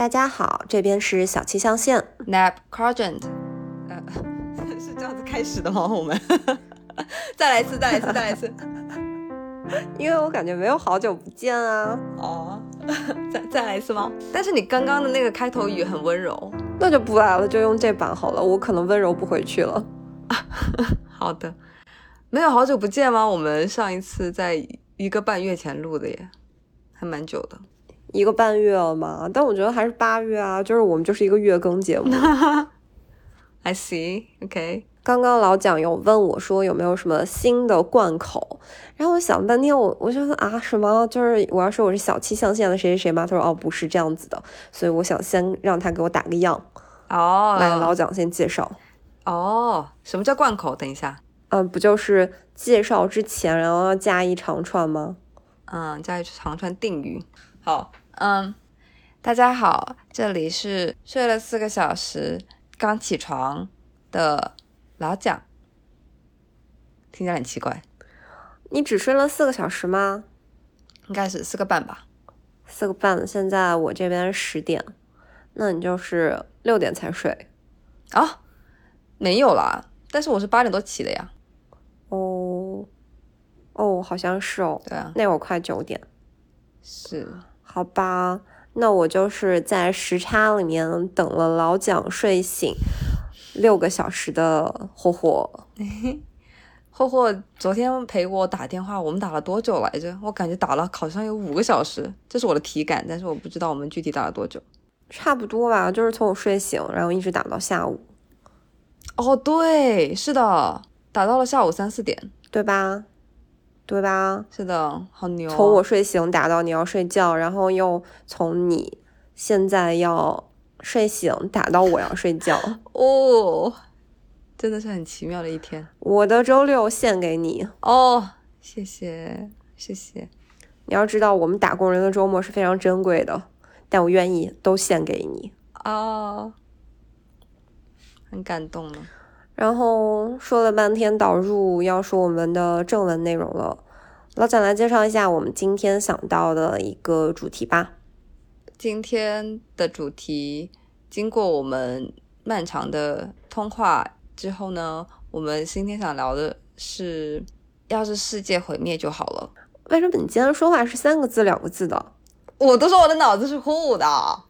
大家好，这边是小气象线。Nap Cargent，呃，是这样子开始的吗？我们 再来一次，再来一次，再来一次。因为我感觉没有好久不见啊，哦，再再来一次吗？但是你刚刚的那个开头语很温柔。那就不来了，就用这版好了。我可能温柔不回去了。好的，没有好久不见吗？我们上一次在一个半月前录的耶，还蛮久的。一个半月了嘛，但我觉得还是八月啊，就是我们就是一个月更节目。I see, OK。刚刚老蒋有问我说有没有什么新的贯口，然后我想半天，我我就说啊什么，就是我要说我是小七象线的谁谁谁吗？他说哦不是这样子的，所以我想先让他给我打个样。哦，来，老蒋先介绍。哦，什么叫贯口？等一下，嗯，不就是介绍之前，然后要加一长串吗？嗯，加一长串定语。好，嗯，大家好，这里是睡了四个小时刚起床的老蒋，听起来很奇怪，你只睡了四个小时吗？应该是四个半吧？四个半，现在我这边十点，那你就是六点才睡。啊，没有啦，但是我是八点多起的呀。哦，哦，好像是哦，对啊，那会儿快九点。是，好吧，那我就是在时差里面等了老蒋睡醒六个小时的霍霍。霍霍昨天陪我打电话，我们打了多久来着？我感觉打了好像有五个小时，这是我的体感，但是我不知道我们具体打了多久。差不多吧，就是从我睡醒，然后一直打到下午，哦，对，是的，打到了下午三四点，对吧？对吧？是的，好牛、啊。从我睡醒打到你要睡觉，然后又从你现在要睡醒打到我要睡觉，哦，真的是很奇妙的一天我的周六献给你。哦，谢谢谢谢。你要知道，我们打工人的周末是非常珍贵的，但我愿意都献给你。哦，很感动呢。然后说了半天导入，要说我们的正文内容了。老蒋来介绍一下我们今天想到的一个主题吧。今天的主题，经过我们漫长的通话之后呢，我们今天想聊的是，要是世界毁灭就好了。为什么你今天说话是三个字两个字的？我都说我的脑子是糊的。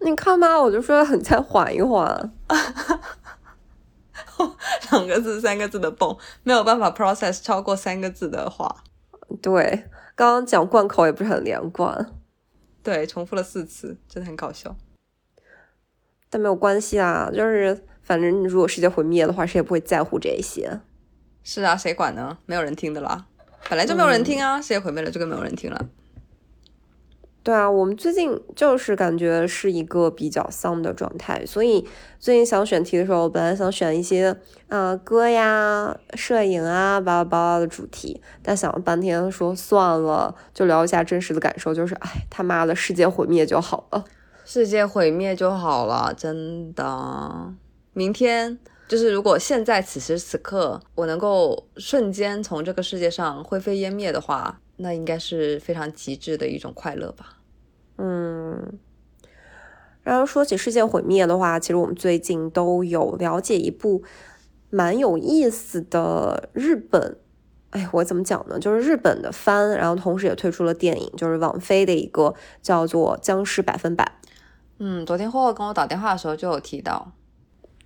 你看吧，我就说你再缓一缓。两个字、三个字的蹦，没有办法 process 超过三个字的话。对，刚刚讲贯口也不是很连贯，对，重复了四次，真的很搞笑。但没有关系啊，就是反正如果世界毁灭的话，谁也不会在乎这些。是啊，谁管呢？没有人听的啦，本来就没有人听啊，世界毁灭了就更没有人听了。对啊，我们最近就是感觉是一个比较丧的状态，所以最近想选题的时候，本来想选一些啊、呃、歌呀、摄影啊、巴拉巴拉的主题，但想了半天说算了，就聊一下真实的感受，就是哎他妈的世界毁灭就好了，世界毁灭就好了，真的。明天就是如果现在此时此刻我能够瞬间从这个世界上灰飞烟灭的话，那应该是非常极致的一种快乐吧。嗯，然后说起世界毁灭的话，其实我们最近都有了解一部蛮有意思的日本，哎，我怎么讲呢？就是日本的番，然后同时也推出了电影，就是网飞的一个叫做《僵尸百分百》。嗯，昨天霍霍跟我打电话的时候就有提到，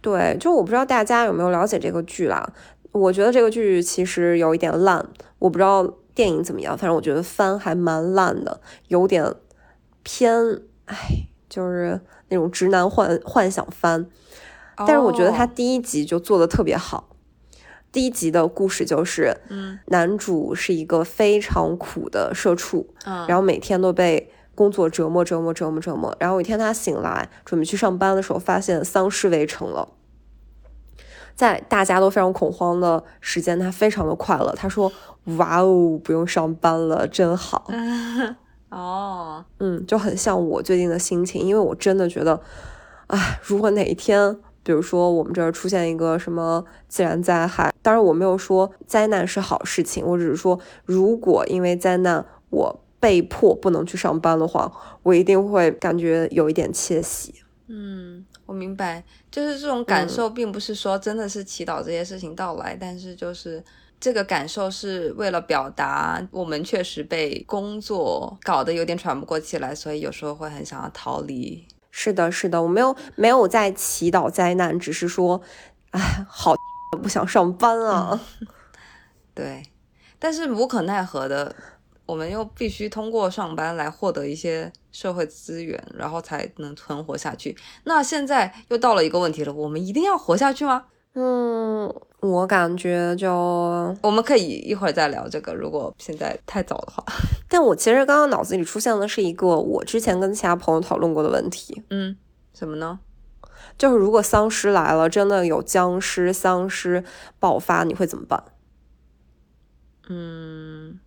对，就我不知道大家有没有了解这个剧啦。我觉得这个剧其实有一点烂，我不知道电影怎么样，反正我觉得番还蛮烂的，有点。偏哎，就是那种直男幻幻想番，但是我觉得他第一集就做的特别好。Oh. 第一集的故事就是，嗯，男主是一个非常苦的社畜，嗯，然后每天都被工作折磨折磨折磨折磨，然后有一天他醒来准备去上班的时候，发现丧尸围城了。在大家都非常恐慌的时间，他非常的快乐。他说：“哇哦，不用上班了，真好。” 哦，嗯，就很像我最近的心情，因为我真的觉得，哎，如果哪一天，比如说我们这儿出现一个什么自然灾害，当然我没有说灾难是好事情，我只是说，如果因为灾难我被迫不能去上班的话，我一定会感觉有一点窃喜。嗯，我明白，就是这种感受，并不是说真的是祈祷这些事情到来，但是就是这个感受是为了表达我们确实被工作搞得有点喘不过气来，所以有时候会很想要逃离。是的，是的，我没有没有在祈祷灾难，只是说，哎，好 不想上班啊。对，但是无可奈何的，我们又必须通过上班来获得一些社会资源，然后才能存活下去。那现在又到了一个问题了，我们一定要活下去吗？嗯，我感觉就我们可以一会儿再聊这个，如果现在太早的话。但我其实刚刚脑子里出现的是一个我之前跟其他朋友讨论过的问题，嗯，什么呢？就是如果丧尸来了，真的有僵尸、丧尸爆发，你会怎么办？嗯，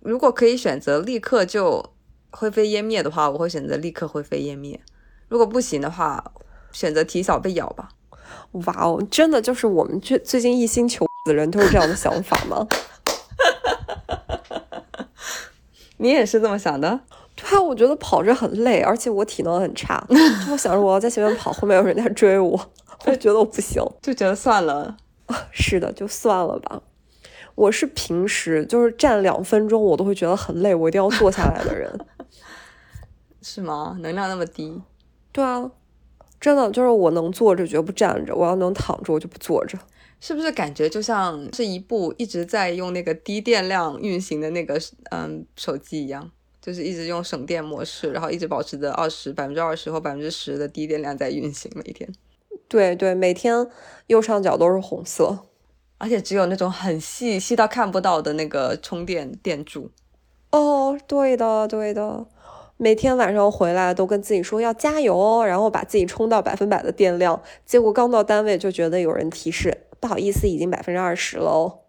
如果可以选择立刻就灰飞烟灭的话，我会选择立刻灰飞烟灭。如果不行的话，选择提早被咬吧。哇哦，真的就是我们最最近一心求的人都是这样的想法吗？你也是这么想的？对啊，我觉得跑着很累，而且我体能很差。就我想着我要在前面跑，后面有人在追我，我觉得我不行，就觉得算了。是的，就算了吧。我是平时就是站两分钟我都会觉得很累，我一定要坐下来的人。是吗？能量那么低？对啊，真的就是我能坐着绝不站着，我要能躺着我就不坐着。是不是感觉就像是一部一直在用那个低电量运行的那个嗯手机一样，就是一直用省电模式，然后一直保持着二十百分之二十或百分之十的低电量在运行每天。对对，每天右上角都是红色，而且只有那种很细细到看不到的那个充电电柱。哦，对的对的，每天晚上回来都跟自己说要加油哦，然后把自己充到百分百的电量，结果刚到单位就觉得有人提示。不好意思，已经百分之二十了哦，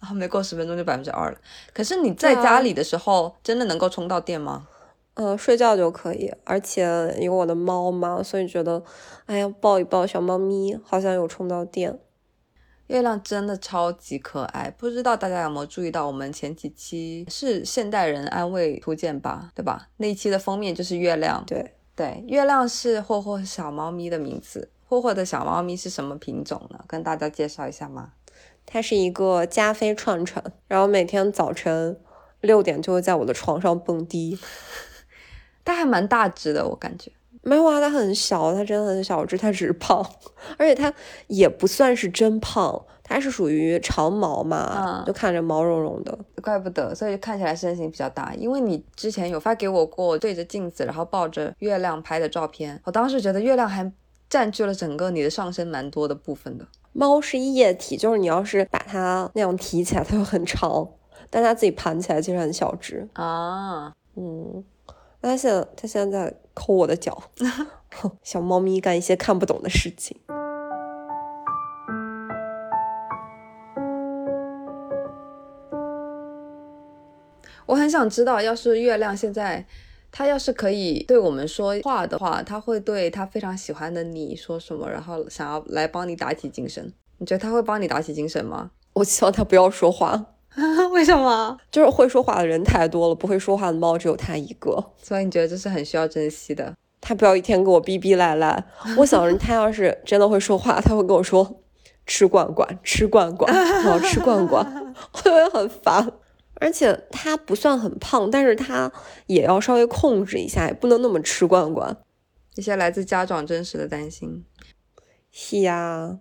然后没过十分钟就百分之二了。可是你在家里的时候，真的能够充到电吗？呃，睡觉就可以，而且有我的猫嘛，所以觉得，哎呀，抱一抱小猫咪，好像有充到电。月亮真的超级可爱，不知道大家有没有注意到，我们前几期是现代人安慰图鉴吧，对吧？那一期的封面就是月亮。对对，月亮是霍霍小猫咪的名字。霍霍的小猫咪是什么品种呢？跟大家介绍一下吗？它是一个加菲串串，然后每天早晨六点就会在我的床上蹦迪。它还蛮大只的，我感觉。没有啊，它很小，它真的很小只，它只是胖，而且它也不算是真胖，它是属于长毛嘛，就看着毛茸茸的。怪不得，所以看起来身形比较大。因为你之前有发给我过对着镜子然后抱着月亮拍的照片，我当时觉得月亮还。占据了整个你的上身蛮多的部分的。猫是液体，就是你要是把它那样提起来，它就很长，但它自己盘起来其实很小只啊。嗯，那它现在它现在在抠我的脚，小猫咪干一些看不懂的事情。我很想知道，要是月亮现在。它要是可以对我们说话的话，它会对它非常喜欢的你说什么？然后想要来帮你打起精神？你觉得它会帮你打起精神吗？我希望它不要说话。为什么？就是会说话的人太多了，不会说话的猫只有它一个。所以你觉得这是很需要珍惜的？它不要一天给我逼逼赖赖。我想着它要是真的会说话，它会跟我说吃罐罐，吃罐罐，我要吃罐罐，会不会很烦。而且它不算很胖，但是它也要稍微控制一下，也不能那么吃罐罐。一些来自家长真实的担心。是呀，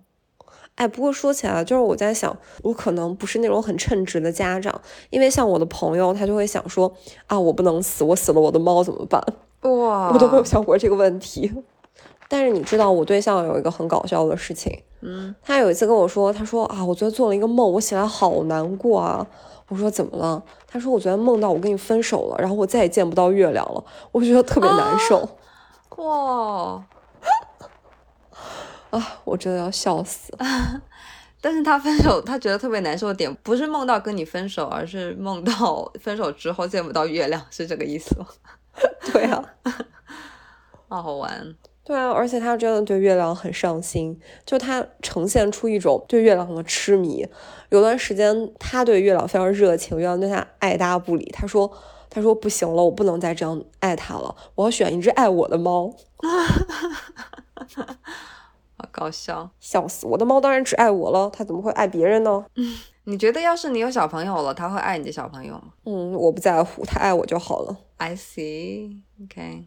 哎，不过说起来，就是我在想，我可能不是那种很称职的家长，因为像我的朋友，他就会想说啊，我不能死，我死了我的猫怎么办？哇，我都没有想过这个问题。但是你知道，我对象有一个很搞笑的事情，嗯，他有一次跟我说，他说啊，我昨天做了一个梦，我醒来好难过啊。我说怎么了？他说我昨天梦到我跟你分手了，然后我再也见不到月亮了，我觉得特别难受。哇！啊，我真的要笑死。但是他分手，他觉得特别难受的点不是梦到跟你分手，而是梦到分手之后见不到月亮，是这个意思吗？对啊，好好玩。对啊，而且他真的对月亮很上心，就他呈现出一种对月亮的痴迷。有段时间他对月亮非常热情，月亮对他爱搭不理。他说他说不行了，我不能再这样爱他了，我要选一只爱我的猫。好搞笑，笑死！我的猫当然只爱我了，它怎么会爱别人呢？你觉得要是你有小朋友了，他会爱你的小朋友吗？嗯，我不在乎，它爱我就好了。I see. OK.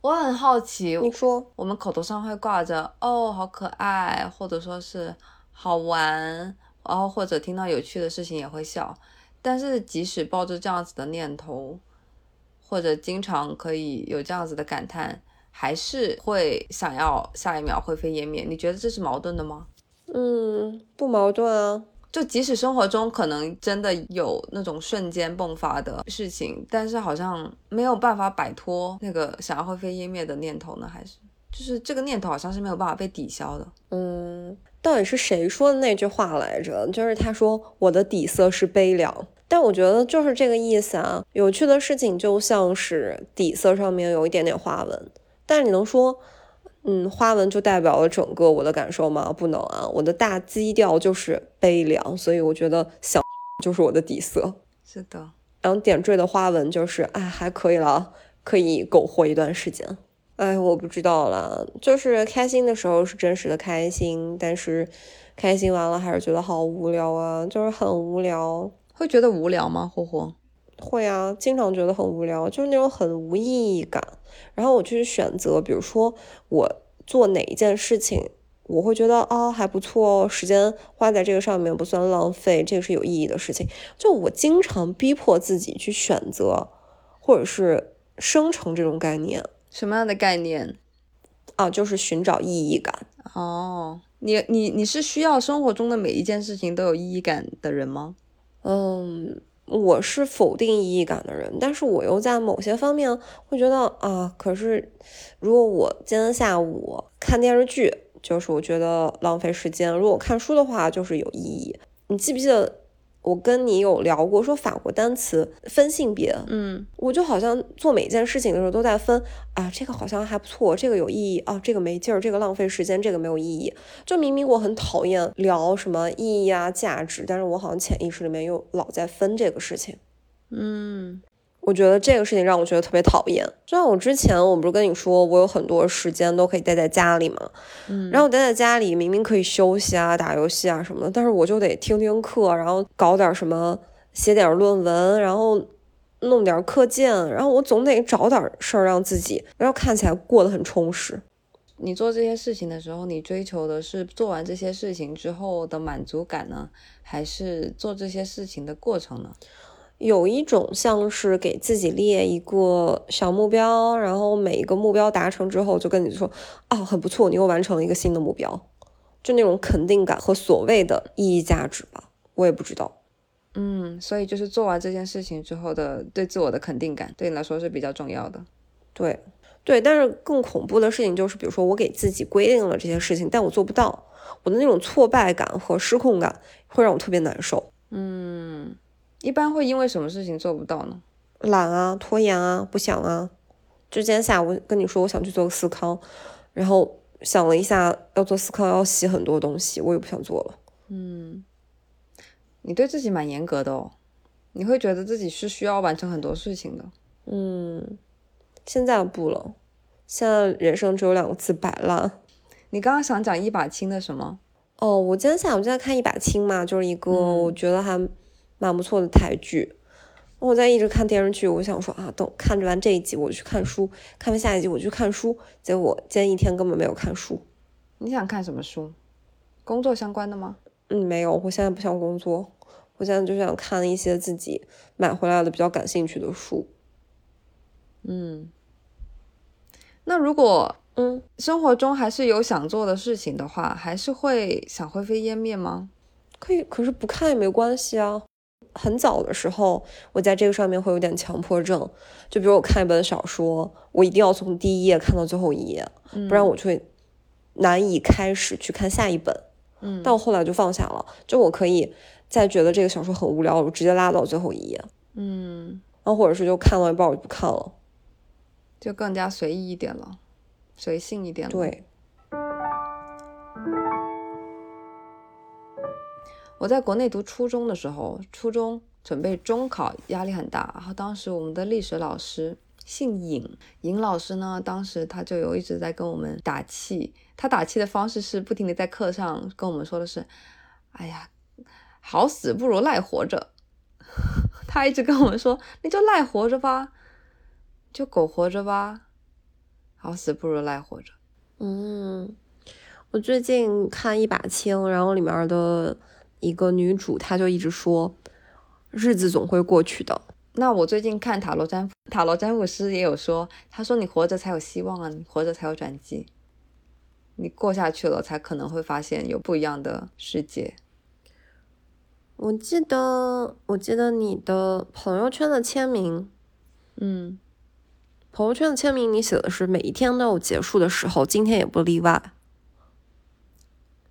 我很好奇，你说，我们口头上会挂着“哦，好可爱”，或者说是好玩，然后或者听到有趣的事情也会笑。但是即使抱着这样子的念头，或者经常可以有这样子的感叹，还是会想要下一秒灰飞烟灭。你觉得这是矛盾的吗？嗯，不矛盾啊。就即使生活中可能真的有那种瞬间迸发的事情，但是好像没有办法摆脱那个想要灰飞烟灭的念头呢？还是就是这个念头好像是没有办法被抵消的？嗯，到底是谁说的那句话来着？就是他说我的底色是悲凉，但我觉得就是这个意思啊。有趣的事情就像是底色上面有一点点花纹，但是你能说？嗯，花纹就代表了整个我的感受吗？不能啊，我的大基调就是悲凉，所以我觉得小就是我的底色。是的，然后点缀的花纹就是，哎，还可以了，可以苟活一段时间。哎，我不知道啦，就是开心的时候是真实的开心，但是开心完了还是觉得好无聊啊，就是很无聊。会觉得无聊吗？霍霍？会啊，经常觉得很无聊，就是那种很无意义感。然后我去选择，比如说我做哪一件事情，我会觉得啊、哦、还不错哦，时间花在这个上面不算浪费，这个是有意义的事情。就我经常逼迫自己去选择，或者是生成这种概念。什么样的概念？啊，就是寻找意义感。哦，你你你是需要生活中的每一件事情都有意义感的人吗？嗯。我是否定意义感的人，但是我又在某些方面会觉得啊，可是如果我今天下午看电视剧，就是我觉得浪费时间；如果看书的话，就是有意义。你记不记得我跟你有聊过，说法国单词分性别？嗯，我就好像做每件事情的时候都在分啊，这个好像还不错，这个有意义啊，这个没劲儿，这个浪费时间，这个没有意义。就明明我很讨厌聊什么意义啊、价值，但是我好像潜意识里面又老在分这个事情。嗯，我觉得这个事情让我觉得特别讨厌。就像我之前，我不是跟你说，我有很多时间都可以待在家里嘛，嗯，然后待在家里明明可以休息啊、打游戏啊什么的，但是我就得听听课，然后搞点什么，写点论文，然后弄点课件，然后我总得找点事儿让自己，然后看起来过得很充实。你做这些事情的时候，你追求的是做完这些事情之后的满足感呢，还是做这些事情的过程呢？有一种像是给自己列一个小目标，然后每一个目标达成之后，就跟你说，哦，很不错，你又完成了一个新的目标，就那种肯定感和所谓的意义价值吧，我也不知道。嗯，所以就是做完这件事情之后的对自我的肯定感，对你来说是比较重要的。对，对，但是更恐怖的事情就是，比如说我给自己规定了这些事情，但我做不到，我的那种挫败感和失控感会让我特别难受。嗯。一般会因为什么事情做不到呢？懒啊，拖延啊，不想啊。就今天下午跟你说，我想去做个司康，然后想了一下，要做司康要洗很多东西，我也不想做了。嗯，你对自己蛮严格的哦，你会觉得自己是需要完成很多事情的。嗯，现在不了，现在人生只有两个字：摆烂。你刚刚想讲一把青的什么？哦，我今天下午就在看一把青嘛，就是一个我觉得还。蛮不错的台剧，我在一直看电视剧，我想说啊，等看完这一集我去看书，看完下一集我去看书，结果今天一天根本没有看书。你想看什么书？工作相关的吗？嗯，没有，我现在不想工作，我现在就想看一些自己买回来的比较感兴趣的书。嗯，那如果嗯生活中还是有想做的事情的话，还是会想灰飞烟灭吗？可以，可是不看也没关系啊。很早的时候，我在这个上面会有点强迫症，就比如我看一本小说，我一定要从第一页看到最后一页，嗯、不然我就会难以开始去看下一本。嗯，但我后来就放下了，就我可以在觉得这个小说很无聊，我直接拉到最后一页。嗯，然后或者是就看到一半我就不看了，就更加随意一点了，随性一点了。对。我在国内读初中的时候，初中准备中考，压力很大。然后当时我们的历史老师姓尹，尹老师呢，当时他就有一直在跟我们打气。他打气的方式是不停的在课上跟我们说的是：“哎呀，好死不如赖活着。”他一直跟我们说：“你就赖活着吧，就苟活着吧，好死不如赖活着。”嗯，我最近看一把青，然后里面的一个女主，她就一直说：“日子总会过去的。”那我最近看塔罗占卜，塔罗占卜师也有说，他说：“你活着才有希望啊，你活着才有转机，你过下去了，才可能会发现有不一样的世界。”我记得，我记得你的朋友圈的签名，嗯，朋友圈的签名，你写的是每一天都有结束的时候，今天也不例外。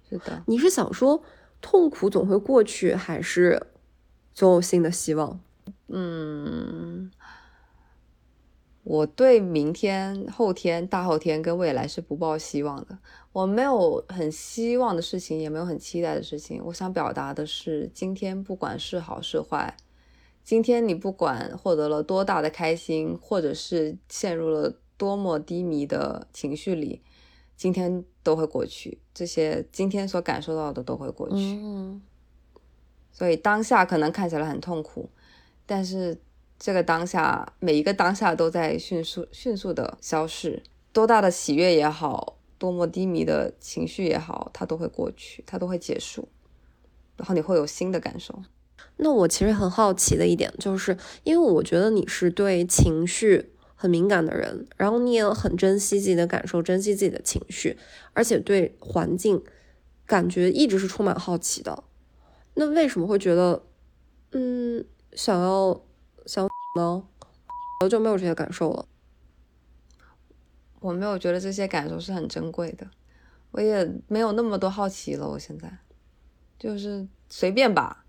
是的，你是想说痛苦总会过去，还是总有新的希望？嗯。我对明天、后天、大后天跟未来是不抱希望的。我没有很希望的事情，也没有很期待的事情。我想表达的是，今天不管是好是坏，今天你不管获得了多大的开心，或者是陷入了多么低迷的情绪里，今天都会过去。这些今天所感受到的都会过去。嗯。所以当下可能看起来很痛苦，但是。这个当下，每一个当下都在迅速、迅速的消逝。多大的喜悦也好，多么低迷的情绪也好，它都会过去，它都会结束。然后你会有新的感受。那我其实很好奇的一点，就是因为我觉得你是对情绪很敏感的人，然后你也很珍惜自己的感受，珍惜自己的情绪，而且对环境感觉一直是充满好奇的。那为什么会觉得，嗯，想要？想呢，我就没有这些感受了。我没有觉得这些感受是很珍贵的，我也没有那么多好奇了。我现在就是随便吧，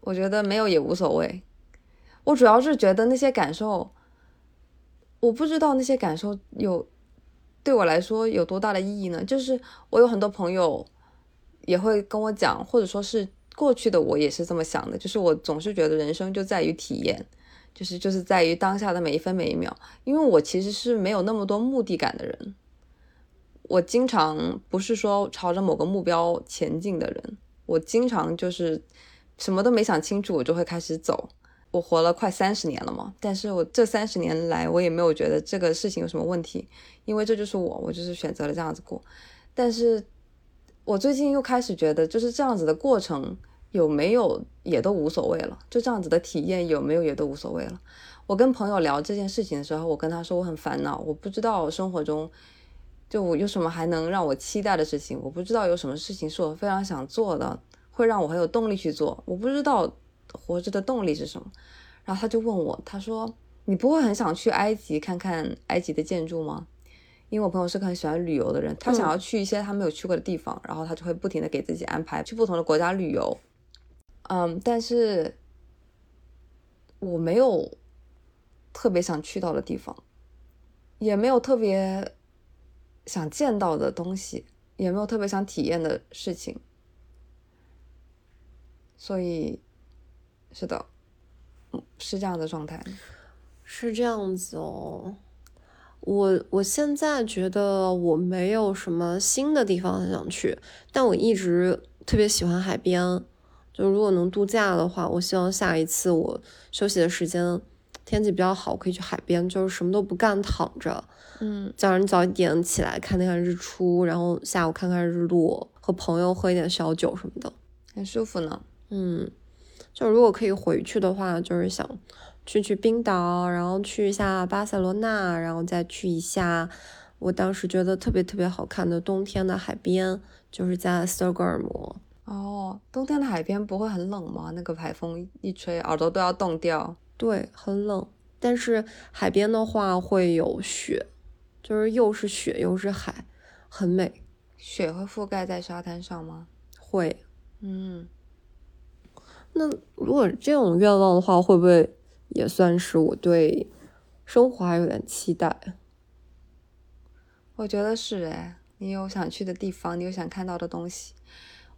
我觉得没有也无所谓。我主要是觉得那些感受，我不知道那些感受有对我来说有多大的意义呢？就是我有很多朋友也会跟我讲，或者说是。过去的我也是这么想的，就是我总是觉得人生就在于体验，就是就是在于当下的每一分每一秒。因为我其实是没有那么多目的感的人，我经常不是说朝着某个目标前进的人，我经常就是什么都没想清楚，我就会开始走。我活了快三十年了嘛，但是我这三十年来，我也没有觉得这个事情有什么问题，因为这就是我，我就是选择了这样子过。但是我最近又开始觉得，就是这样子的过程。有没有也都无所谓了，就这样子的体验有没有也都无所谓了。我跟朋友聊这件事情的时候，我跟他说我很烦恼，我不知道生活中就我有什么还能让我期待的事情，我不知道有什么事情是我非常想做的，会让我很有动力去做，我不知道活着的动力是什么。然后他就问我，他说你不会很想去埃及看看埃及的建筑吗？因为我朋友是个很喜欢旅游的人，他想要去一些他没有去过的地方，然后他就会不停的给自己安排去不同的国家旅游。嗯，但是我没有特别想去到的地方，也没有特别想见到的东西，也没有特别想体验的事情，所以是的，嗯是这样的状态，是这样子哦。我我现在觉得我没有什么新的地方想去，但我一直特别喜欢海边。就如果能度假的话，我希望下一次我休息的时间天气比较好，可以去海边，就是什么都不干，躺着，嗯，早上早一点起来看那看日出，然后下午看看日落，和朋友喝一点小酒什么的，很舒服呢。嗯，就如果可以回去的话，就是想去去冰岛，然后去一下巴塞罗那，然后再去一下我当时觉得特别特别好看的冬天的海边，就是在斯德哥尔摩。哦，冬天的海边不会很冷吗？那个海风一吹，耳朵都要冻掉。对，很冷。但是海边的话会有雪，就是又是雪又是海，很美。雪会覆盖在沙滩上吗？会。嗯。那如果这种愿望的话，会不会也算是我对生活还有点期待？我觉得是哎，你有想去的地方，你有想看到的东西。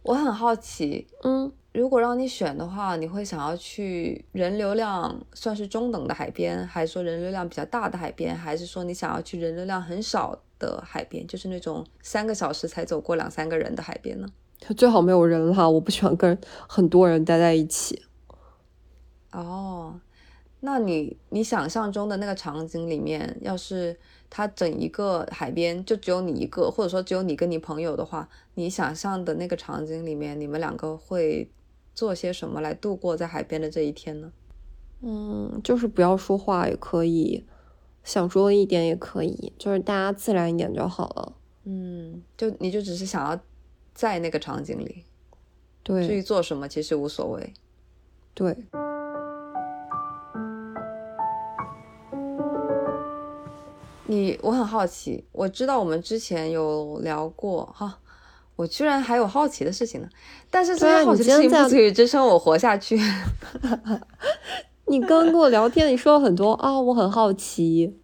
我很好奇，嗯，如果让你选的话，你会想要去人流量算是中等的海边，还是说人流量比较大的海边，还是说你想要去人流量很少的海边，就是那种三个小时才走过两三个人的海边呢？最好没有人哈，我不喜欢跟很多人待在一起。哦，那你你想象中的那个场景里面，要是它整一个海边就只有你一个，或者说只有你跟你朋友的话，你想象的那个场景里面，你们两个会？做些什么来度过在海边的这一天呢？嗯，就是不要说话也可以，想说一点也可以，就是大家自然一点就好了。嗯，就你就只是想要在那个场景里，对，至于做什么其实无所谓。对。你，我很好奇，我知道我们之前有聊过哈。我居然还有好奇的事情呢，但是这些好奇的事情不足以支撑我活下去。你刚跟我聊天，你说了很多啊，我很好奇，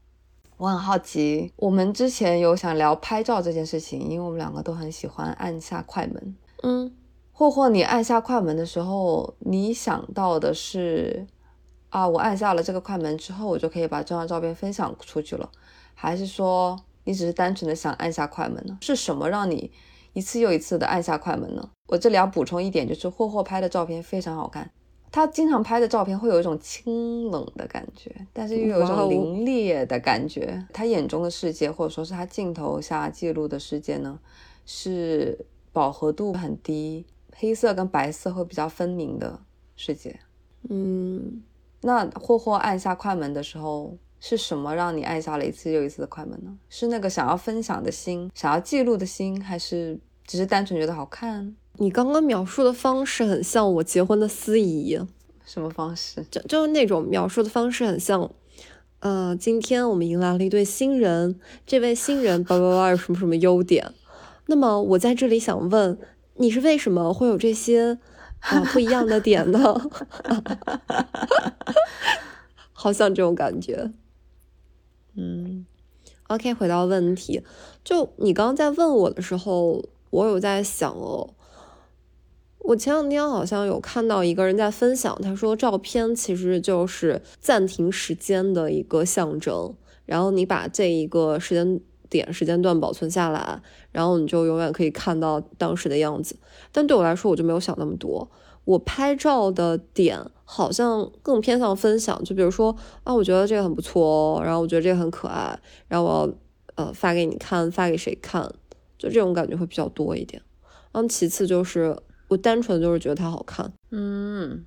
我很好奇。我们之前有想聊拍照这件事情，因为我们两个都很喜欢按下快门。嗯，霍霍，你按下快门的时候，你想到的是啊，我按下了这个快门之后，我就可以把这张照片分享出去了，还是说你只是单纯的想按下快门呢？是什么让你？一次又一次的按下快门呢。我这里要补充一点，就是霍霍拍的照片非常好看。他经常拍的照片会有一种清冷的感觉，但是又有一种凌冽的感觉。他眼中的世界，或者说是他镜头下记录的世界呢，是饱和度很低，黑色跟白色会比较分明的世界。嗯，那霍霍按下快门的时候。是什么让你按下了一次又一次的快门呢？是那个想要分享的心，想要记录的心，还是只是单纯觉得好看？你刚刚描述的方式很像我结婚的司仪，什么方式？就就是那种描述的方式很像，呃，今天我们迎来了一对新人，这位新人叭叭叭有什么什么优点？那么我在这里想问，你是为什么会有这些啊不一样的点呢？好像这种感觉。嗯，OK，回到问题，就你刚刚在问我的时候，我有在想哦，我前两天好像有看到一个人在分享，他说照片其实就是暂停时间的一个象征，然后你把这一个时间点、时间段保存下来，然后你就永远可以看到当时的样子。但对我来说，我就没有想那么多。我拍照的点好像更偏向分享，就比如说啊，我觉得这个很不错哦，然后我觉得这个很可爱，然后我要呃发给你看，发给谁看，就这种感觉会比较多一点。然后其次就是我单纯就是觉得它好看，嗯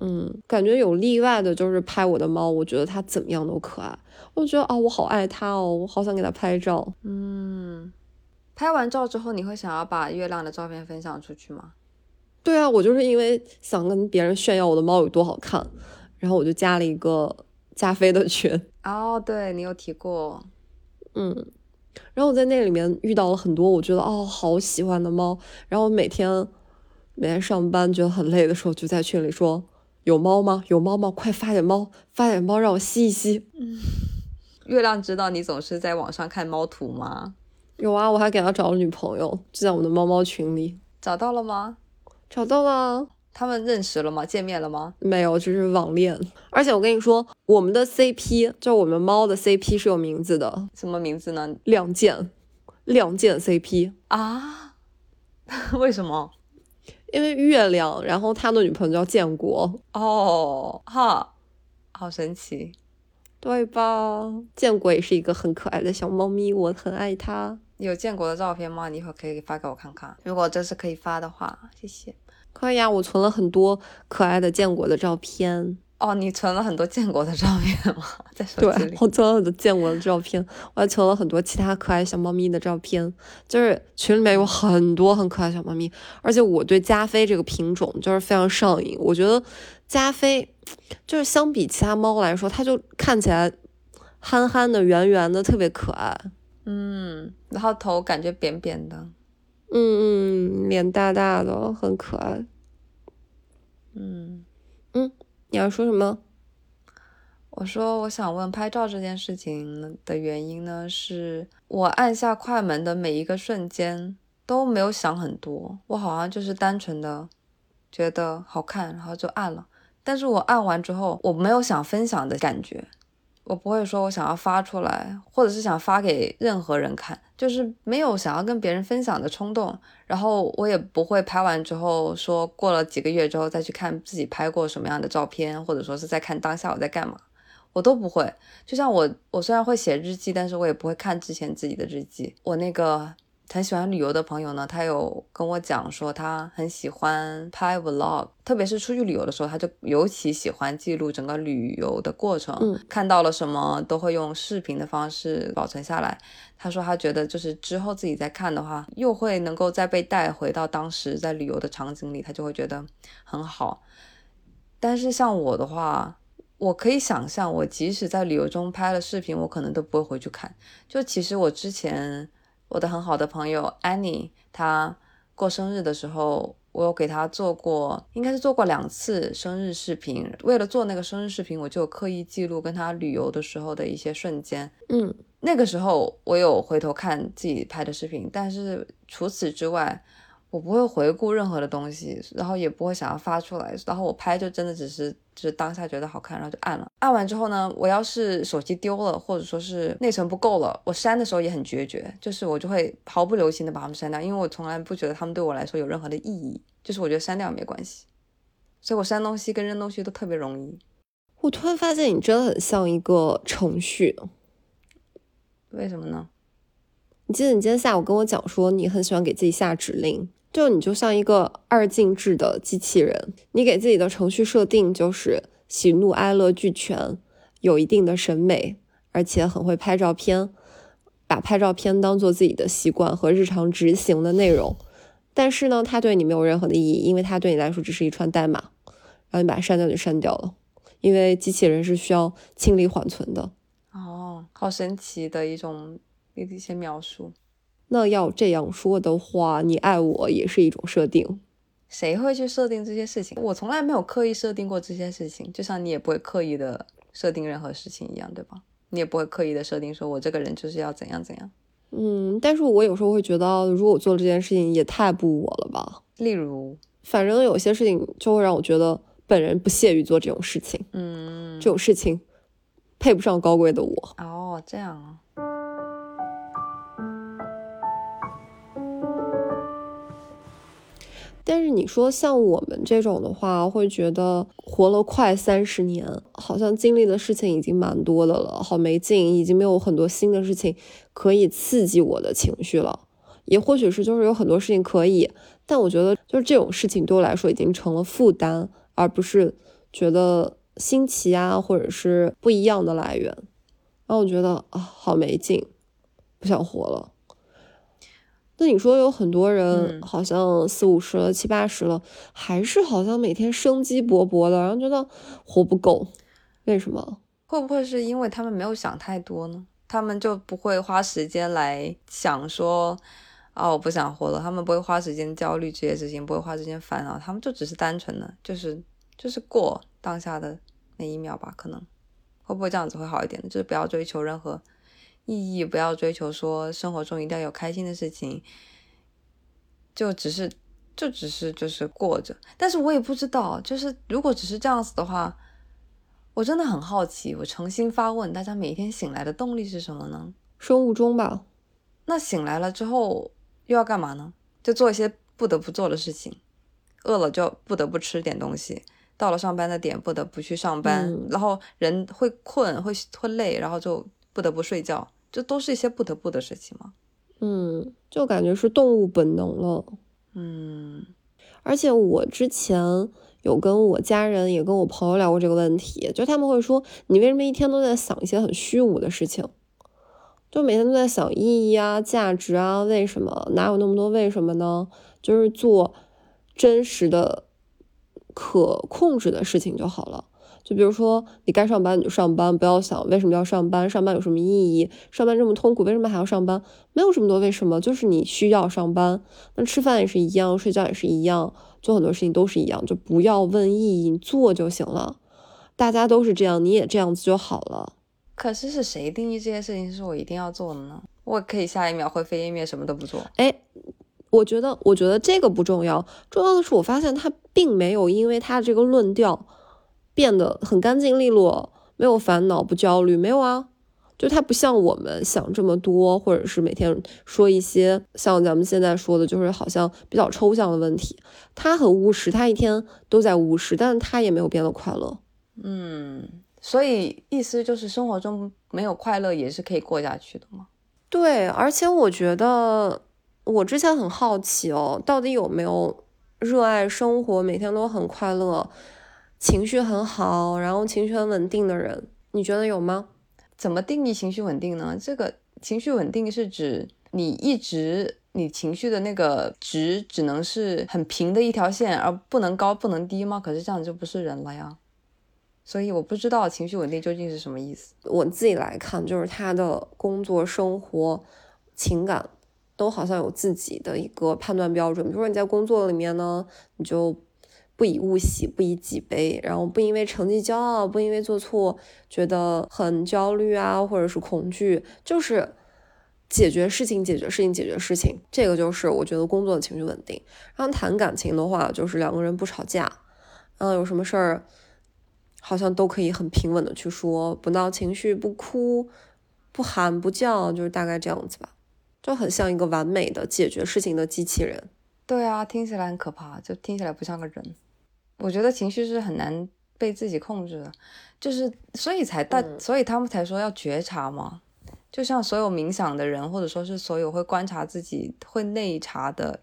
嗯，感觉有例外的就是拍我的猫，我觉得它怎么样都可爱，我觉得啊，我好爱它哦，我好想给它拍照。嗯，拍完照之后，你会想要把月亮的照片分享出去吗？对啊，我就是因为想跟别人炫耀我的猫有多好看，然后我就加了一个加菲的群。哦，对你有提过，嗯，然后我在那里面遇到了很多我觉得哦好喜欢的猫，然后每天每天上班觉得很累的时候，就在群里说有猫吗？有猫吗？快发点猫，发点猫让我吸一吸。嗯，月亮知道你总是在网上看猫图吗？有啊，我还给他找了女朋友，就在我们的猫猫群里。找到了吗？找到了，他们认识了吗？见面了吗？没有，就是网恋。而且我跟你说，我们的 CP 就是我们猫的 CP 是有名字的，什么名字呢？亮剑，亮剑 CP 啊？为什么？因为月亮，然后他的女朋友叫建国。哦，哈，好神奇，对吧？建国也是一个很可爱的小猫咪，我很爱它。有建国的照片吗？你一会儿可以发给我看看。如果这是可以发的话，谢谢。可以啊，我存了很多可爱的建国的照片。哦，你存了很多建国的照片吗？在手机里？对，我存了很多建国的照片，我还存了很多其他可爱小猫咪的照片。就是群里面有很多很可爱小猫咪，而且我对加菲这个品种就是非常上瘾。我觉得加菲就是相比其他猫来说，它就看起来憨憨的、圆圆的，特别可爱。嗯，然后头感觉扁扁的，嗯嗯，脸大大的，很可爱。嗯嗯，你要说什么？我说我想问拍照这件事情的原因呢？是我按下快门的每一个瞬间都没有想很多，我好像就是单纯的觉得好看，然后就按了。但是我按完之后，我没有想分享的感觉，我不会说我想要发出来，或者是想发给任何人看，就是没有想要跟别人分享的冲动。然后我也不会拍完之后说过了几个月之后再去看自己拍过什么样的照片，或者说是在看当下我在干嘛，我都不会。就像我，我虽然会写日记，但是我也不会看之前自己的日记。我那个。很喜欢旅游的朋友呢，他有跟我讲说，他很喜欢拍 vlog，特别是出去旅游的时候，他就尤其喜欢记录整个旅游的过程。嗯，看到了什么都会用视频的方式保存下来。他说他觉得就是之后自己再看的话，又会能够再被带回到当时在旅游的场景里，他就会觉得很好。但是像我的话，我可以想象，我即使在旅游中拍了视频，我可能都不会回去看。就其实我之前。我的很好的朋友 Annie，她过生日的时候，我有给她做过，应该是做过两次生日视频。为了做那个生日视频，我就刻意记录跟她旅游的时候的一些瞬间。嗯，那个时候我有回头看自己拍的视频，但是除此之外。我不会回顾任何的东西，然后也不会想要发出来，然后我拍就真的只是就是当下觉得好看，然后就按了。按完之后呢，我要是手机丢了，或者说是内存不够了，我删的时候也很决绝，就是我就会毫不留情的把它们删掉，因为我从来不觉得它们对我来说有任何的意义，就是我觉得删掉没关系，所以我删东西跟扔东西都特别容易。我突然发现你真的很像一个程序，为什么呢？你记得你今天下午跟我讲说你很喜欢给自己下指令。就你就像一个二进制的机器人，你给自己的程序设定就是喜怒哀乐俱全，有一定的审美，而且很会拍照片，把拍照片当做自己的习惯和日常执行的内容。但是呢，它对你没有任何的意义，因为它对你来说只是一串代码，然后你把它删掉就删掉了，因为机器人是需要清理缓存的。哦，好神奇的一种一些描述。那要这样说的话，你爱我也是一种设定。谁会去设定这些事情？我从来没有刻意设定过这些事情，就像你也不会刻意的设定任何事情一样，对吧？你也不会刻意的设定说我这个人就是要怎样怎样。嗯，但是我有时候会觉得，如果我做这件事情也太不我了吧？例如，反正有些事情就会让我觉得本人不屑于做这种事情。嗯，这种事情配不上高贵的我。哦，这样啊。但是你说像我们这种的话，会觉得活了快三十年，好像经历的事情已经蛮多的了，好没劲，已经没有很多新的事情可以刺激我的情绪了。也或许是就是有很多事情可以，但我觉得就是这种事情对我来说已经成了负担，而不是觉得新奇啊，或者是不一样的来源。然后我觉得啊，好没劲，不想活了。那你说有很多人好像四五十了、七八十了，还是好像每天生机勃勃的，然后觉得活不够，为什么？会不会是因为他们没有想太多呢？他们就不会花时间来想说，啊，我不想活了。他们不会花时间焦虑这些事情，不会花时间烦恼，他们就只是单纯的，就是就是过当下的每一秒吧。可能会不会这样子会好一点？就是不要追求任何。意义不要追求，说生活中一定要有开心的事情，就只是就只是就是过着。但是我也不知道，就是如果只是这样子的话，我真的很好奇。我诚心发问，大家每天醒来的动力是什么呢？生物钟吧。那醒来了之后又要干嘛呢？就做一些不得不做的事情。饿了就不得不吃点东西，到了上班的点不得不去上班，然后人会困会会累，然后就不得不睡觉。这都是一些不得不的事情吗？嗯，就感觉是动物本能了。嗯，而且我之前有跟我家人也跟我朋友聊过这个问题，就他们会说，你为什么一天都在想一些很虚无的事情？就每天都在想意义啊、价值啊，为什么？哪有那么多为什么呢？就是做真实的、可控制的事情就好了。就比如说，你该上班你就上班，不要想为什么要上班，上班有什么意义？上班这么痛苦，为什么还要上班？没有这么多为什么，就是你需要上班。那吃饭也是一样，睡觉也是一样，做很多事情都是一样，就不要问意义，你做就行了。大家都是这样，你也这样子就好了。可是是谁定义这件事情是我一定要做的呢？我可以下一秒灰飞烟灭，什么都不做。哎，我觉得，我觉得这个不重要，重要的是我发现他并没有因为他这个论调变得很干净利落，没有烦恼，不焦虑，没有啊。就他不像我们想这么多，或者是每天说一些像咱们现在说的，就是好像比较抽象的问题。他很务实，他一天都在务实，但是他也没有变得快乐。嗯，所以意思就是生活中没有快乐也是可以过下去的吗？对，而且我觉得我之前很好奇哦，到底有没有热爱生活、每天都很快乐、情绪很好，然后情绪很稳定的人？你觉得有吗？怎么定义情绪稳定呢？这个情绪稳定是指你一直你情绪的那个值只能是很平的一条线，而不能高不能低吗？可是这样就不是人了呀。所以我不知道情绪稳定究竟是什么意思。我自己来看，就是他的工作、生活、情感都好像有自己的一个判断标准。比如说你在工作里面呢，你就。不以物喜，不以己悲，然后不因为成绩骄傲，不因为做错觉得很焦虑啊，或者是恐惧，就是解决事情，解决事情，解决事情，这个就是我觉得工作的情绪稳定。然后谈感情的话，就是两个人不吵架，嗯，有什么事儿好像都可以很平稳的去说，不闹情绪，不哭，不喊不叫，就是大概这样子吧，就很像一个完美的解决事情的机器人。对啊，听起来很可怕，就听起来不像个人。我觉得情绪是很难被自己控制的，就是所以才大，所以他们才说要觉察嘛。就像所有冥想的人，或者说是所有会观察自己、会内察的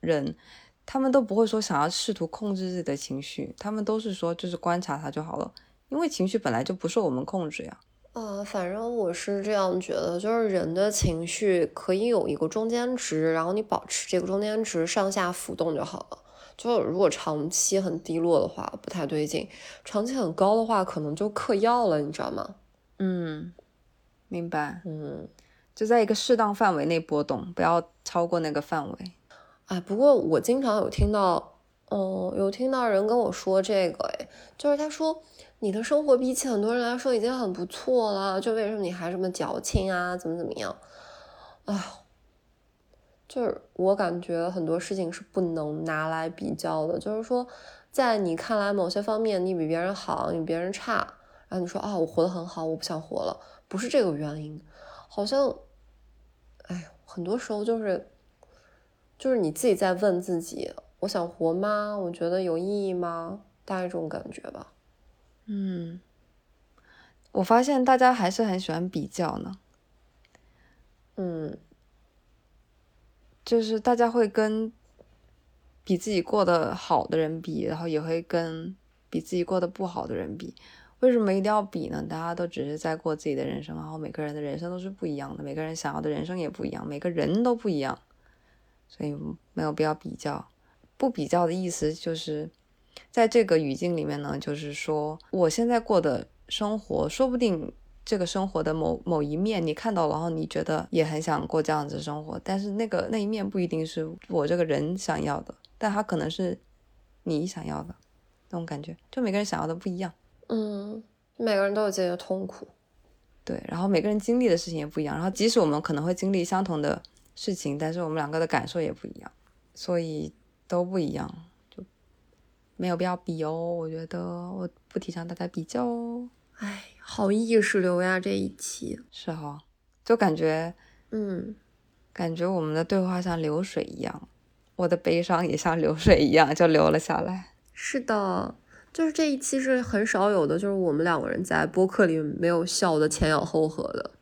人，他们都不会说想要试图控制自己的情绪，他们都是说就是观察它就好了，因为情绪本来就不受我们控制呀。呃，反正我是这样觉得，就是人的情绪可以有一个中间值，然后你保持这个中间值上下浮动就好了。就如果长期很低落的话，不太对劲；长期很高的话，可能就嗑药了，你知道吗？嗯，明白。嗯，就在一个适当范围内波动，不要超过那个范围。哎，不过我经常有听到，嗯，有听到人跟我说这个，哎，就是他说你的生活比起很多人来说已经很不错了，就为什么你还这么矫情啊？怎么怎么样？哎。就是我感觉很多事情是不能拿来比较的，就是说，在你看来某些方面你比别人好，你比别人差，然后你说啊我活得很好，我不想活了，不是这个原因，好像，哎，很多时候就是，就是你自己在问自己，我想活吗？我觉得有意义吗？大概这种感觉吧。嗯，我发现大家还是很喜欢比较呢。嗯。就是大家会跟比自己过得好的人比，然后也会跟比自己过得不好的人比。为什么一定要比呢？大家都只是在过自己的人生，然后每个人的人生都是不一样的，每个人想要的人生也不一样，每个人都不一样，所以没有必要比较。不比较的意思就是，在这个语境里面呢，就是说我现在过的生活，说不定。这个生活的某某一面你看到了，然后你觉得也很想过这样子生活，但是那个那一面不一定是我这个人想要的，但他可能是你想要的那种感觉，就每个人想要的不一样。嗯，每个人都有自己的痛苦，对，然后每个人经历的事情也不一样，然后即使我们可能会经历相同的事情，但是我们两个的感受也不一样，所以都不一样，就没有必要比哦。我觉得我不提倡大家比较哦。哎，好意识流呀！这一期是哈，就感觉，嗯，感觉我们的对话像流水一样，我的悲伤也像流水一样就流了下来。是的，就是这一期是很少有的，就是我们两个人在播客里没有笑的前仰后合的。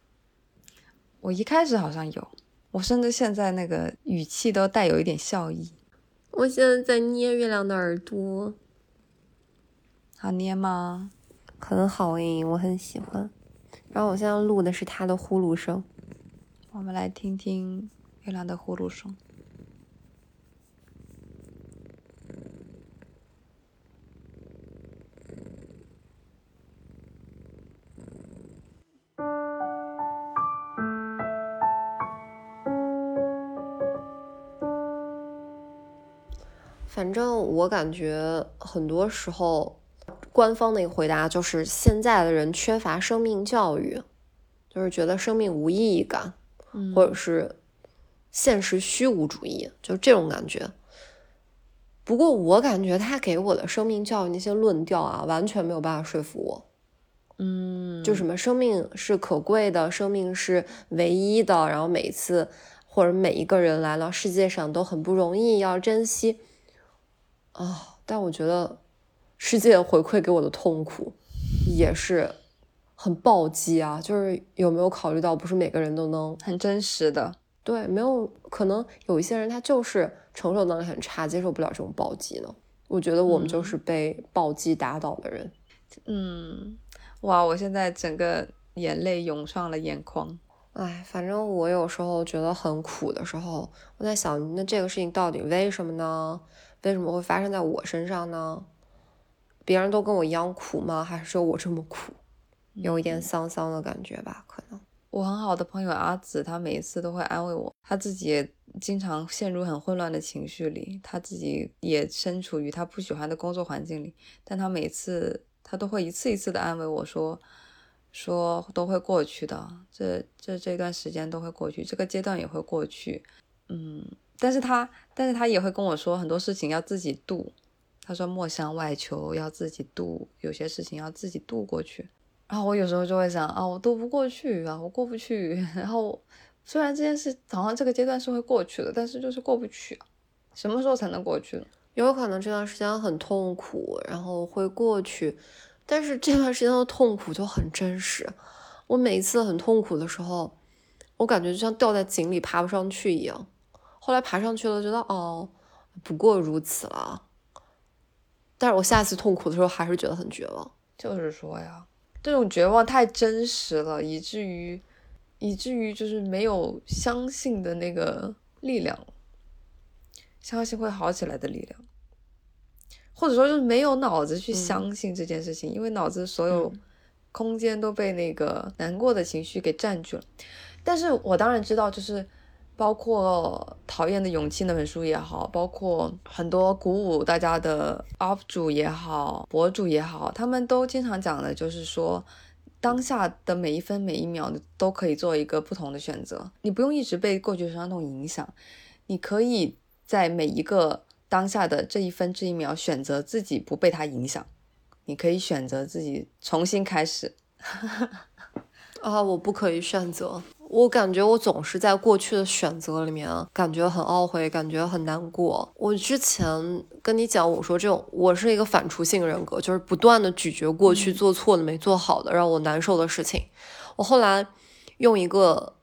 我一开始好像有，我甚至现在那个语气都带有一点笑意。我现在在捏月亮的耳朵，好捏吗？很好诶，我很喜欢。然后我现在录的是他的呼噜声，我们来听听月亮的呼噜声。反正我感觉很多时候。官方的一个回答就是：现在的人缺乏生命教育，就是觉得生命无意义感，或者是现实虚无主义，就这种感觉。不过我感觉他给我的生命教育那些论调啊，完全没有办法说服我。嗯，就什么生命是可贵的，生命是唯一的，然后每一次或者每一个人来到世界上都很不容易，要珍惜啊。但我觉得世界回馈给我的痛苦也是很暴击啊。就是有没有考虑到，不是每个人都能很真实的。对，没有可能有一些人他就是承受能力很差，接受不了这种暴击呢。我觉得我们就是被暴击打倒的人。嗯。哇！我现在整个眼泪涌上了眼眶。哎，反正我有时候觉得很苦的时候，我在想，那这个事情到底为什么呢？为什么会发生在我身上呢？别人都跟我一样苦吗？还是说我这么苦？有一点丧丧的感觉吧，可能。我很好的朋友阿紫，她每一次都会安慰我。她自己也经常陷入很混乱的情绪里，她自己也身处于她不喜欢的工作环境里，但她每次。她都会一次一次的安慰我说，说都会过去的，这这这段时间都会过去，这个阶段也会过去，嗯，但是她但是她也会跟我说很多事情要自己度，他说莫向外求，要自己度，有些事情要自己度过去。然后我有时候就会想啊，我渡不过去啊，我过不去。然后虽然这件事好像这个阶段是会过去的，但是就是过不去啊，什么时候才能过去呢？有可能这段时间很痛苦，然后会过去，但是这段时间的痛苦就很真实。我每一次很痛苦的时候，我感觉就像掉在井里爬不上去一样。后来爬上去了，觉得哦，不过如此了。但是我下次痛苦的时候，还是觉得很绝望。就是说呀，这种绝望太真实了，以至于，以至于就是没有相信的那个力量。相信会好起来的力量，或者说就是没有脑子去相信这件事情，因为脑子所有空间都被那个难过的情绪给占据了。但是我当然知道，就是包括《讨厌的勇气》那本书也好，包括很多鼓舞大家的 UP 主也好、博主也好，他们都经常讲的就是说，当下的每一分每一秒都可以做一个不同的选择，你不用一直被过去的伤痛影响，你可以。在每一个当下的这一分这一秒，选择自己不被它影响。你可以选择自己重新开始。啊，我不可以选择。我感觉我总是在过去的选择里面，感觉很懊悔，感觉很难过。我之前跟你讲，我说这种我是一个反刍性人格，就是不断的咀嚼过去做错的、没做好的、让我难受的事情。我后来用一个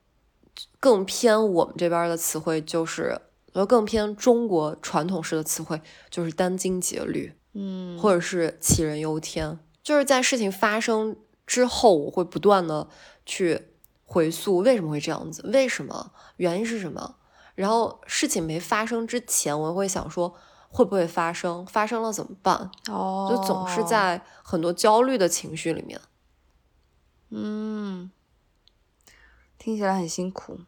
更偏我们这边的词汇，就是。呃更偏中国传统式的词汇就是殚精竭虑，嗯，或者是杞人忧天。就是在事情发生之后，我会不断的去回溯为什么会这样子，为什么原因是什么。然后事情没发生之前，我会想说会不会发生，发生了怎么办？哦，就总是在很多焦虑的情绪里面。嗯，听起来很辛苦。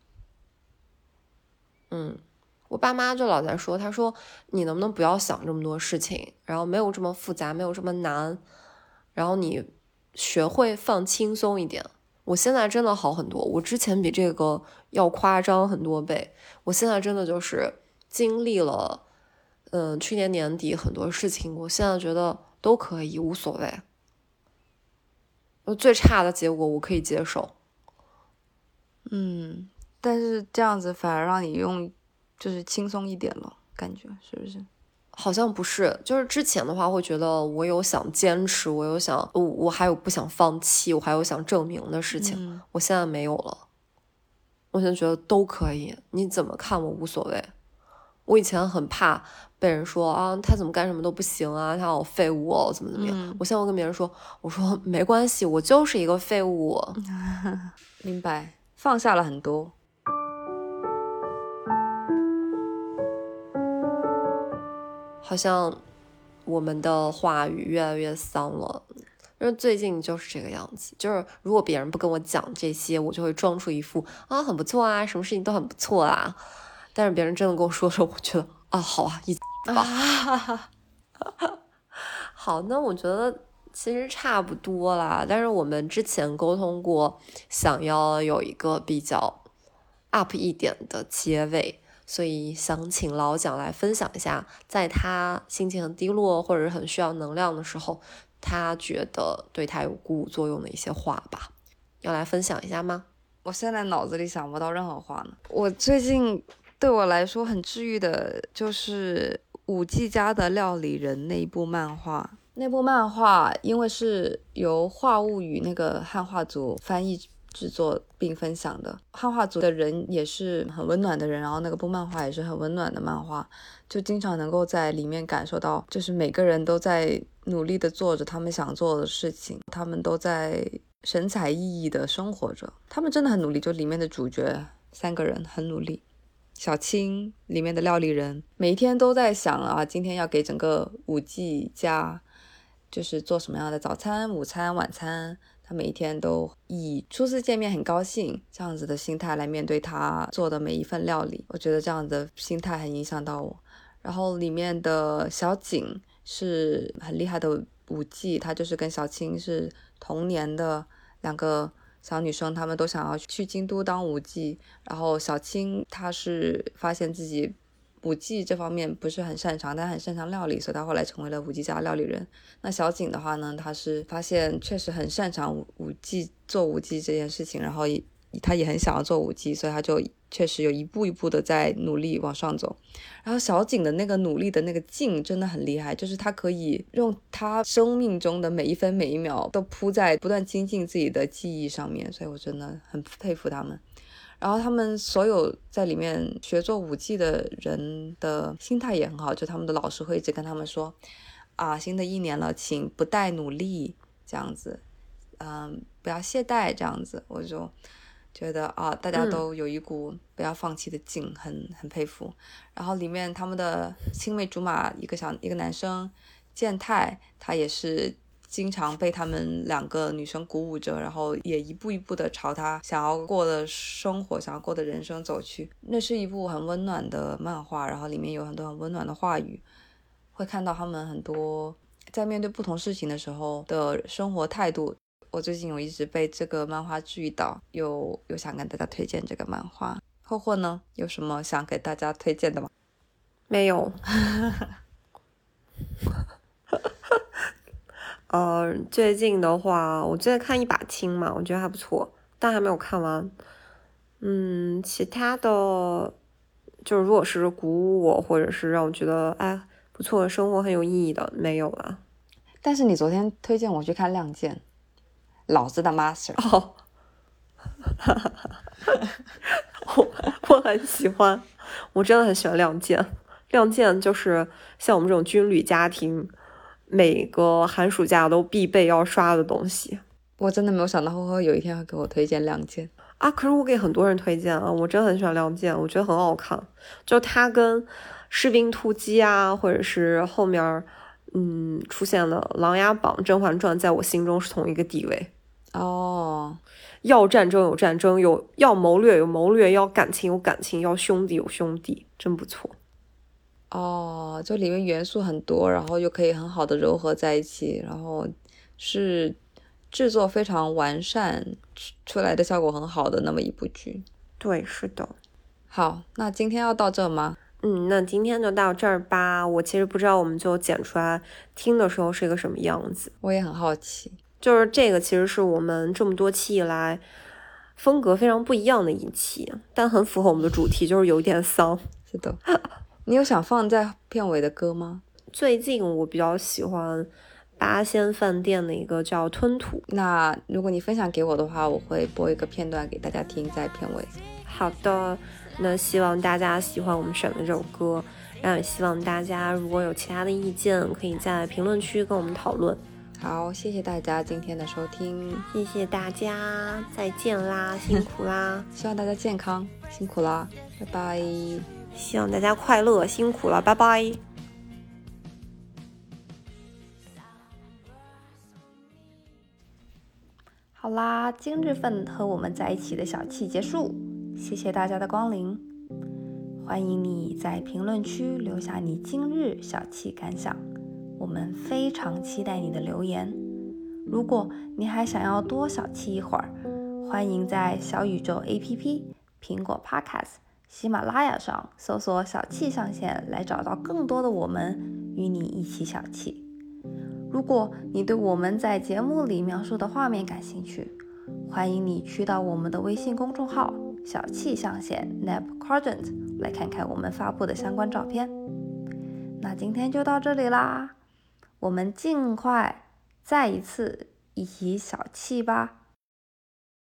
嗯。我爸妈就老在说，他说你能不能不要想这么多事情，然后没有这么复杂，没有这么难，然后你学会放轻松一点。我现在真的好很多，我之前比这个要夸张很多倍。我现在真的就是经历了，嗯，去年年底很多事情，我现在觉得都可以，无所谓。最差的结果我可以接受。嗯，但是这样子反而让你用。就是轻松一点了，感觉是不是？好像不是，就是之前的话会觉得我有想坚持，我有想，我我还有不想放弃，我还有想证明的事情。我现在没有了，我现在觉得都可以，你怎么看我无所谓。我以前很怕被人说啊，他怎么干什么都不行啊，他好废物哦，怎么怎么样。我现在会跟别人说，我说没关系，我就是一个废物。明白，放下了很多。好像我们的话语越来越丧了，因为最近就是这个样子。就是如果别人不跟我讲这些，我就会装出一副啊很不错啊，什么事情都很不错啊。但是别人真的跟我说的时候，我觉得啊好啊，一吧。好，那我觉得其实差不多啦。但是我们之前沟通过，想要有一个比较 up 一点的结尾，所以想请老蒋来分享一下，在他心情很低落或者是很需要能量的时候，他觉得对他有鼓舞作用的一些话吧。要来分享一下吗？我现在脑子里想不到任何话呢。我最近对我来说很治愈的就是五 G 家的料理人那一部漫画。那部漫画因为是由画物语那个汉化组翻译制作并分享的，汉化组的人也是很温暖的人，然后那个部漫画也是很温暖的漫画，就经常能够在里面感受到，就是每个人都在努力的做着他们想做的事情，他们都在神采奕奕的生活着，他们真的很努力。就里面的主角三个人很努力，小青里面的料理人每天都在想啊，今天要给整个五 G 家。就是做什么样的早餐、午餐、晚餐，他每一天都以初次见面很高兴这样子的心态来面对他做的每一份料理。我觉得这样的心态很影响到我。然后里面的小景是很厉害的舞技，她就是跟小青是同年的两个小女生，她们都想要去京都当舞伎。然后小青她是发现自己。舞技这方面不是很擅长，但很擅长料理，所以他后来成为了舞技家料理人。那小景的话呢，他是发现确实很擅长舞舞技做舞技这件事情，然后他也很想要做舞技，所以他就确实有一步一步的在努力往上走。然后小景的那个努力的那个劲真的很厉害，就是他可以用他生命中的每一分每一秒都扑在不断精进自己的技艺上面，所以我真的很佩服他们。然后他们所有在里面学做舞技的人的心态也很好，就他们的老师会一直跟他们说，啊，新的一年了，请不怠努力，这样子，嗯，不要懈怠，这样子，我就觉得啊，大家都有一股不要放弃的劲，很很佩服。然后里面他们的青梅竹马一个小一个男生健太，他也是。经常被他们两个女生鼓舞着，然后也一步一步的朝他想要过的生活、想要过的人生走去。那是一部很温暖的漫画，然后里面有很多很温暖的话语，会看到他们很多在面对不同事情的时候的生活态度。我最近有一直被这个漫画治愈到，有有想跟大家推荐这个漫画。霍霍呢，有什么想给大家推荐的吗？没有。呃，最近的话，我最近看一把青嘛，我觉得还不错，但还没有看完。嗯，其他的，就是如果是鼓舞我，或者是让我觉得哎不错，生活很有意义的，没有了。但是你昨天推荐我去看《亮剑》，老子的 master。哦，我 我很喜欢，我真的很喜欢《亮剑》。《亮剑》就是像我们这种军旅家庭。每个寒暑假都必备要刷的东西，我真的没有想到呵呵有一天会给我推荐《亮剑》啊！可是我给很多人推荐啊，我真的很喜欢《亮剑》，我觉得很好看。就它跟《士兵突击》啊，或者是后面嗯出现的《琅琊榜》《甄嬛传》，在我心中是同一个地位哦。要战争有战争，有要谋略有谋略，要感情有感情，要兄弟有兄弟，真不错。哦，就里面元素很多，然后又可以很好的糅合在一起，然后是制作非常完善出来的效果很好的那么一部剧。对，是的。好，那今天要到这吗？嗯，那今天就到这儿吧。我其实不知道我们就剪出来听的时候是一个什么样子。我也很好奇。就是这个其实是我们这么多期以来风格非常不一样的一期，但很符合我们的主题，就是有一点丧。是的。你有想放在片尾的歌吗？最近我比较喜欢八仙饭店的一个叫《吞吐》。那如果你分享给我的话，我会播一个片段给大家听，在片尾。好的，那希望大家喜欢我们选的这首歌，然后也希望大家如果有其他的意见，可以在评论区跟我们讨论。好，谢谢大家今天的收听，谢谢大家，再见啦，辛苦啦，希望大家健康，辛苦啦，拜拜。希望大家快乐，辛苦了，拜拜。好啦，今日份和我们在一起的小憩结束，谢谢大家的光临。欢迎你在评论区留下你今日小憩感想，我们非常期待你的留言。如果你还想要多小憩一会儿，欢迎在小宇宙 APP。苹果 Podcast、喜马拉雅上搜索“小气象限”来找到更多的我们，与你一起小气。如果你对我们在节目里描述的画面感兴趣，欢迎你去到我们的微信公众号“小气象限 Nap Quadrant” 来看看我们发布的相关照片。那今天就到这里啦，我们尽快再一次一起小气吧。